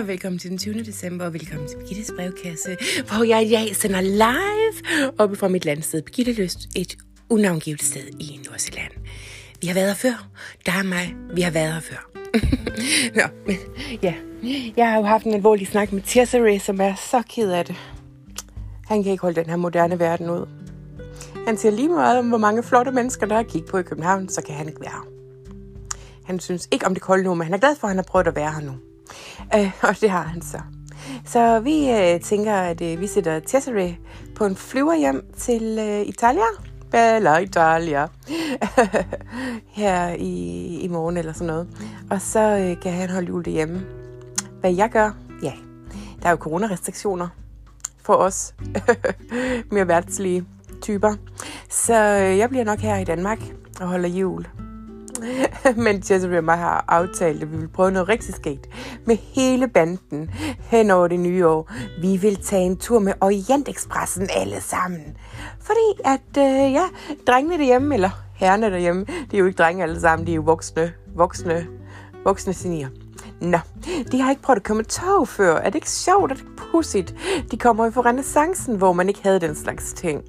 og velkommen til den 20. december, og velkommen til Birgittes brevkasse, hvor jeg i dag sender live oppe fra mit landsted, Birgitte Løst, et unavngivet sted i Nordsjælland. Vi har været her før. Der er mig. Vi har været her før. Nå, men ja. Jeg har jo haft en alvorlig snak med Tessere, som er så ked af det. Han kan ikke holde den her moderne verden ud. Han siger lige meget om, hvor mange flotte mennesker, der er kigget på i København, så kan han ikke være her. Han synes ikke om det kolde nu, men han er glad for, at han har prøvet at være her nu. Øh, og det har han så. Så vi øh, tænker, at øh, vi sætter Cesare på en flyver hjem til øh, Italia. Bella Italia. Her i, i morgen eller sådan noget. Og så øh, kan han holde jul derhjemme. Hvad jeg gør? Ja, der er jo coronarestriktioner for os mere værtslige typer. Så øh, jeg bliver nok her i Danmark og holder jul. Men Jesse og mig har aftalt, at vi vil prøve noget rigtig skægt med hele banden hen over det nye år. Vi vil tage en tur med Orientexpressen alle sammen. Fordi at, øh, ja, drengene derhjemme, eller herrene derhjemme, det er jo ikke drenge alle sammen, de er jo voksne, voksne, voksne senior. Nå, de har ikke prøvet at komme tog før. Er det ikke sjovt? Er det ikke pudsigt? De kommer jo fra renaissancen, hvor man ikke havde den slags ting.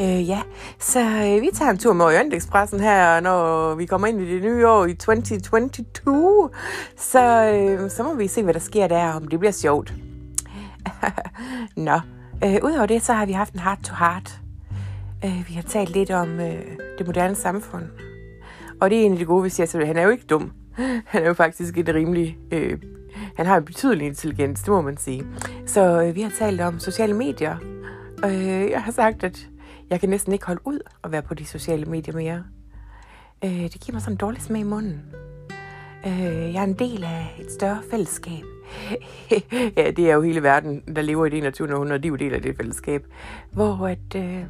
Øh, ja, så øh, vi tager en tur med Orientexpressen her, når vi kommer ind i det nye år i 2022. Så, øh, så må vi se, hvad der sker der, om det bliver sjovt. Nå, øh, udover det, så har vi haft en heart-to-heart. Øh, vi har talt lidt om øh, det moderne samfund. Og det er en af de gode, vi siger, så han er jo ikke dum. Han er jo faktisk et rimelig... Øh, han har en betydelig intelligens, det må man sige. Så øh, vi har talt om sociale medier. Øh, jeg har sagt, at jeg kan næsten ikke holde ud at være på de sociale medier mere. Øh, det giver mig sådan en dårlig smag i munden. Øh, jeg er en del af et større fællesskab. ja, det er jo hele verden, der lever i det 21. århundrede, de er jo del af det fællesskab. Hvor at, øh,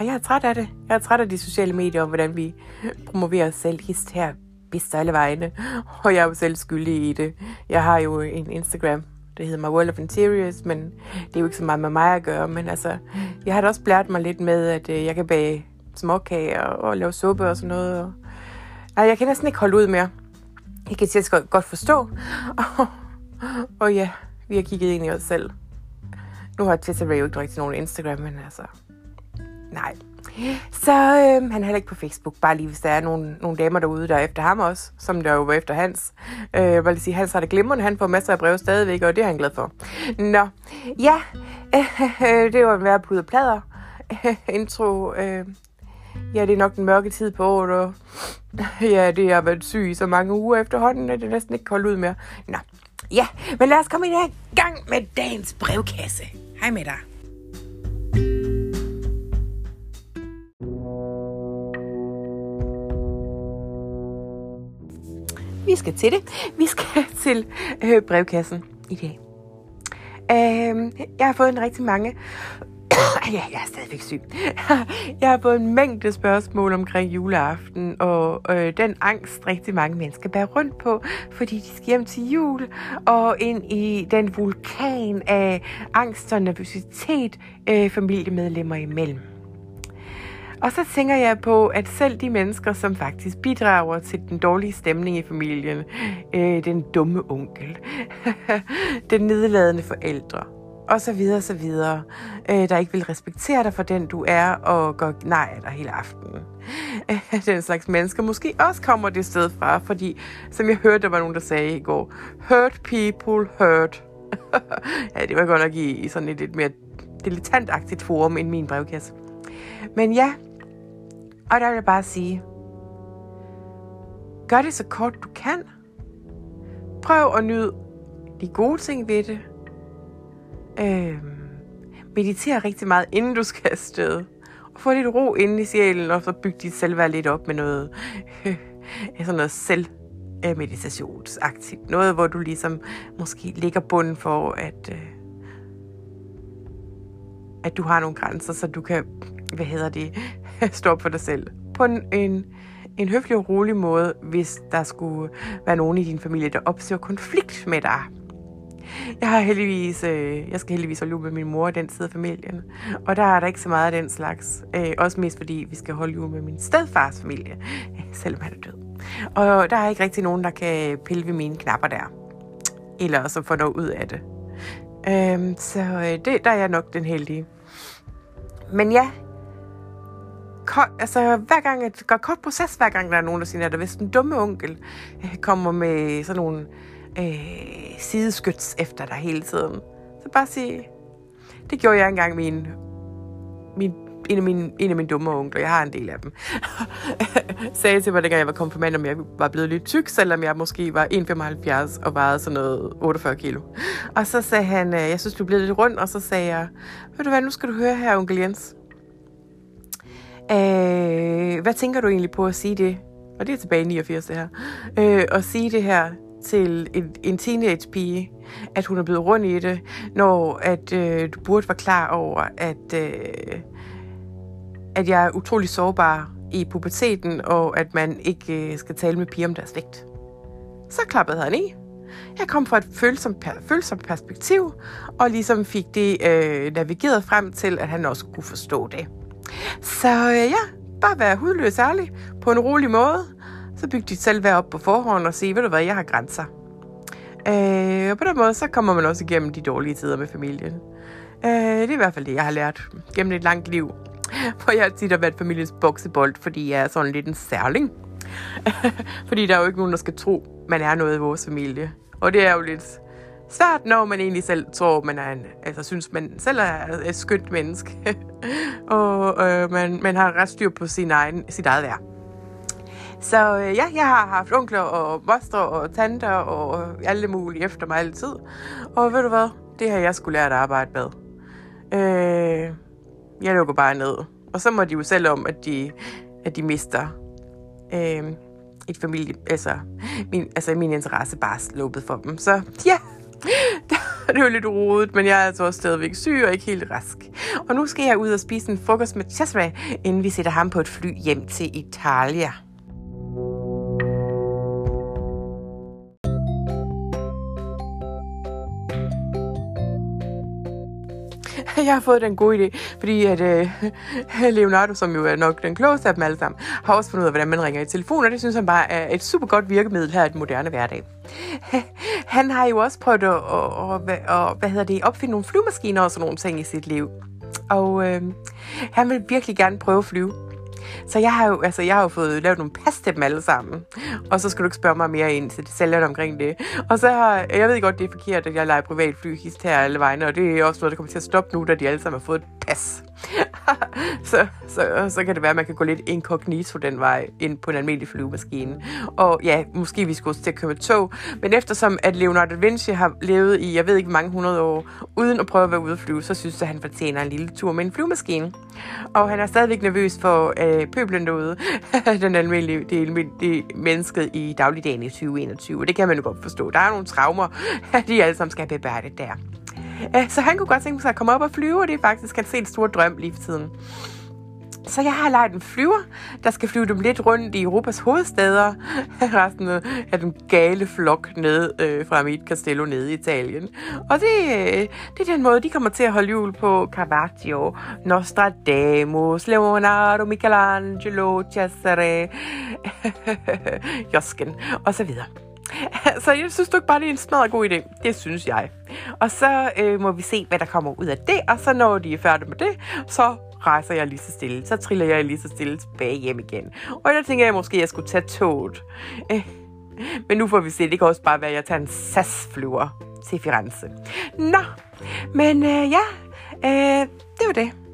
jeg er træt af det. Jeg er træt af de sociale medier, og hvordan vi promoverer os selv hist her, bedst alle vegne. Og jeg er jo selv skyldig i det. Jeg har jo en Instagram, det hedder My World of Interiors, men det er jo ikke så meget med mig at gøre. Men altså, jeg har da også blært mig lidt med, at øh, jeg kan bage småkager og, og lave suppe og sådan noget. Og, nej, jeg kan næsten ikke holde ud mere. Jeg kan til godt, godt forstå. Og, og ja, vi har kigget ind i os selv. Nu har Tessa Ray jo ikke rigtig nogen Instagram, men altså... Nej, så øh, han er heller ikke på Facebook, bare lige hvis der er nogle, nogle damer derude, der er efter ham også, som der jo var efter Hans. Øh, jeg vil sige, Hans har det glimrende, han får masser af breve stadigvæk, og det er han glad for. Nå, ja, øh, det var en værre pude plader. intro, øh, ja, det er nok den mørke tid på året, og ja, det har været syg i så mange uger efterhånden, at det næsten ikke kan ud mere. Nå, ja, men lad os komme i gang med dagens brevkasse. Hej med dig. Vi skal til det. Vi skal til øh, brevkassen i dag. Øh, jeg har fået en rigtig mange... ja, jeg er stadigvæk syg. jeg har fået en mængde spørgsmål omkring juleaften, og øh, den angst rigtig mange mennesker bærer rundt på, fordi de skal hjem til jul, og ind i den vulkan af angst og nervøsitet øh, familiemedlemmer imellem. Og så tænker jeg på, at selv de mennesker, som faktisk bidrager til den dårlige stemning i familien, øh, den dumme onkel, den nedladende forældre, og så videre, så videre, øh, der ikke vil respektere dig for den, du er, og går nej af dig hele aftenen. Øh, den slags mennesker måske også kommer det sted fra, fordi, som jeg hørte, der var nogen, der sagde i går, hurt people hurt. ja, det var godt nok i, i sådan et lidt mere dilettantagtigt forum end min brevkasse. Men ja, og der vil jeg bare sige, gør det så kort du kan. Prøv at nyde de gode ting ved det. Øhm, mediter rigtig meget, inden du skal afsted. Og få lidt ro inde i sjælen, og så bygge dit selvværd lidt op med noget, øh, sådan noget selv meditationsaktivt. Noget, hvor du ligesom måske ligger bunden for, at, øh, at du har nogle grænser, så du kan, hvad hedder det, stå op for dig selv. På en, en, en høflig og rolig måde, hvis der skulle være nogen i din familie, der opsøger konflikt med dig. Jeg har heldigvis, øh, jeg skal heldigvis holde jul med min mor og den side af familien. Og der er der ikke så meget af den slags. Øh, også mest fordi vi skal holde jul med min stedfars familie, selvom han er død. Og der er ikke rigtig nogen, der kan pille ved mine knapper der. eller så få noget ud af det. Øh, så øh, det, der er jeg nok den heldige. Men ja, altså hver gang, det går kort proces, hver gang der er nogen, der siger, at hvis den dumme onkel øh, kommer med sådan nogle øh, sideskyts efter dig hele tiden, så bare sige, det gjorde jeg engang min, min en af mine, en af mine dumme onkler, jeg har en del af dem, sagde til mig, dengang jeg var konfirmand, om jeg var blevet lidt tyk, selvom jeg måske var 1,75 og vejede sådan noget 48 kilo. Og så sagde han, øh, jeg synes, du blev lidt rund, og så sagde jeg, ved du hvad, nu skal du høre her, onkel Jens. Øh, hvad tænker du egentlig på at sige det? Og det er tilbage i 89, det her. Øh, at sige det her til en, en teenage pige, at hun er blevet rund i det, når at øh, du burde være klar over, at, øh, at jeg er utrolig sårbar i puberteten, og at man ikke øh, skal tale med piger om deres vægt. Så klappede han i. Jeg kom fra et følsomt, følsomt perspektiv, og ligesom fik det øh, navigeret frem til, at han også kunne forstå det. Så øh, ja, bare være hudløs ærlig på en rolig måde. Så byg dit selvværd op på forhånd og sige, ved du hvad, jeg har grænser. Øh, og på den måde, så kommer man også igennem de dårlige tider med familien. Øh, det er i hvert fald det, jeg har lært gennem et langt liv. For jeg har tit været familiens boksebold, fordi jeg er sådan lidt en særling. fordi der er jo ikke nogen, der skal tro, man er noget i vores familie. Og det er jo lidt svært, når man egentlig selv tror, man er en, altså synes, man selv er et skønt menneske. og øh, man, man har ret styr på sin egen, sit eget værd. Så øh, ja, jeg har haft onkler og moster og tanter og alle mulige efter mig altid. Og ved du hvad? Det har jeg skulle lære at arbejde med. Øh, jeg lukker bare ned. Og så må de jo selv om, at de, at de mister øh, et familie, altså min, altså min interesse bare sluppet for dem. Så ja, det var lidt rodet, men jeg er altså også stadigvæk syg og ikke helt rask. Og nu skal jeg ud og spise en frokost med Cesare, inden vi sætter ham på et fly hjem til Italia. Jeg har fået den gode idé, fordi at øh, Leonardo, som jo er nok den klogeste af dem alle sammen, har også fundet ud af, hvordan man ringer i telefon, og det synes han bare er et super godt virkemiddel her i den moderne hverdag. Han har jo også prøvet at, at, at, at hvad hedder det, opfinde nogle flyvemaskiner og sådan nogle ting i sit liv. Og øh, han vil virkelig gerne prøve at flyve. Så jeg har jo, altså, jeg har jo fået lavet nogle pas til dem alle sammen. Og så skal du ikke spørge mig mere ind til sælger omkring det. Og så har, jeg ved godt, det er forkert, at jeg leger privatfly hist her alle vegne, og det er også noget, der kommer til at stoppe nu, da de alle sammen har fået et pas. så, så, så kan det være, at man kan gå lidt inkognito den vej ind på en almindelig flyvemaskine. Og ja, måske vi skulle til at køre med tog. Men eftersom at Leonardo da Vinci har levet i, jeg ved ikke mange hundrede år, uden at prøve at være ude at flyve, så synes jeg, at han fortjener en lille tur med en flyvemaskine. Og han er stadigvæk nervøs for øh, pøblen derude. den almindelige, det, almindelige mennesket i dagligdagen i 2021. Og det kan man jo godt forstå. Der er nogle traumer, de alle sammen skal have der. Så han kunne godt tænke sig at komme op og flyve, og det er faktisk hans helt store drøm lige for tiden. Så jeg har lejet en flyver, der skal flyve dem lidt rundt i Europas hovedsteder. Resten af den gale flok ned øh, fra mit castello nede i Italien. Og det, øh, det er den måde, de kommer til at holde jul på Caravaggio, Nostradamus, Leonardo, Michelangelo, Cesare, Josken og så videre. Så jeg synes du ikke bare, det er en smadret god idé? Det synes jeg. Og så øh, må vi se, hvad der kommer ud af det, og så når de er færdige med det, så rejser jeg lige så stille. Så triller jeg lige så stille tilbage hjem igen. Og der tænker jeg måske, at jeg skulle tage toget. Øh, men nu får vi se. Det kan også bare være, at jeg tager en SAS-flyver til Firenze. Nå, men øh, ja, øh, det var det.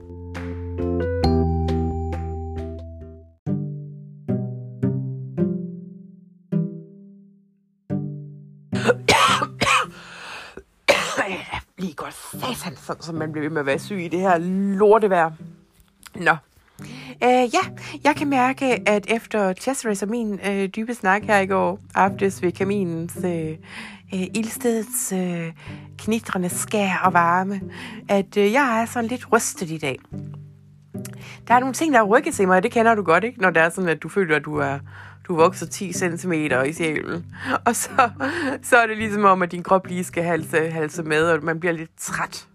Sådan, så man bliver ved med at være syg i det her lortevejr. Nå. Uh, ja, jeg kan mærke, at efter Chesserace og min uh, dybe snak her i går aftes ved kaminens øh, uh, uh, ildstedets uh, knitrende skær og varme, at uh, jeg er sådan lidt rystet i dag. Der er nogle ting, der har rykket til mig, og det kender du godt, ikke? Når det er sådan, at du føler, at du er du vokser 10 cm i sjælen. Og så, så er det ligesom om, at din krop lige skal halse, halse med, og man bliver lidt træt.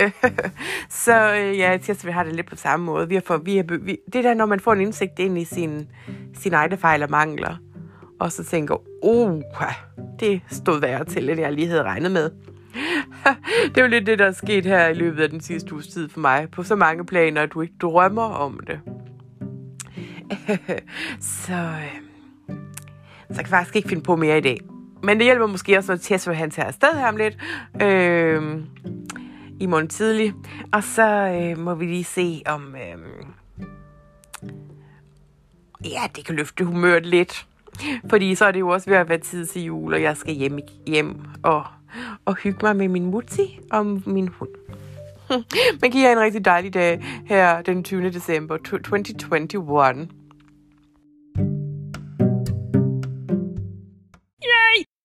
så øh, ja, jeg vi har det lidt på samme måde. Vi har for, vi har, vi, det der, når man får en indsigt ind i sin, sin egne fejl og mangler, og så tænker, oh, det stod værre til, end jeg lige havde regnet med. det er jo lidt det, der er sket her i løbet af den sidste uges tid for mig. På så mange planer, at du ikke drømmer om det. så, øh, så jeg faktisk ikke finde på mere i dag. Men det hjælper måske også, når Tesla han tager afsted her om lidt. Øh, i morgen tidlig. Og så øh, må vi lige se om... Øh, ja, det kan løfte humøret lidt. Fordi så er det jo også ved at være tid til jul, og jeg skal hjem, hjem og, og hygge mig med min mutti og min hund. Men giver en rigtig dejlig dag her den 20. december 2021.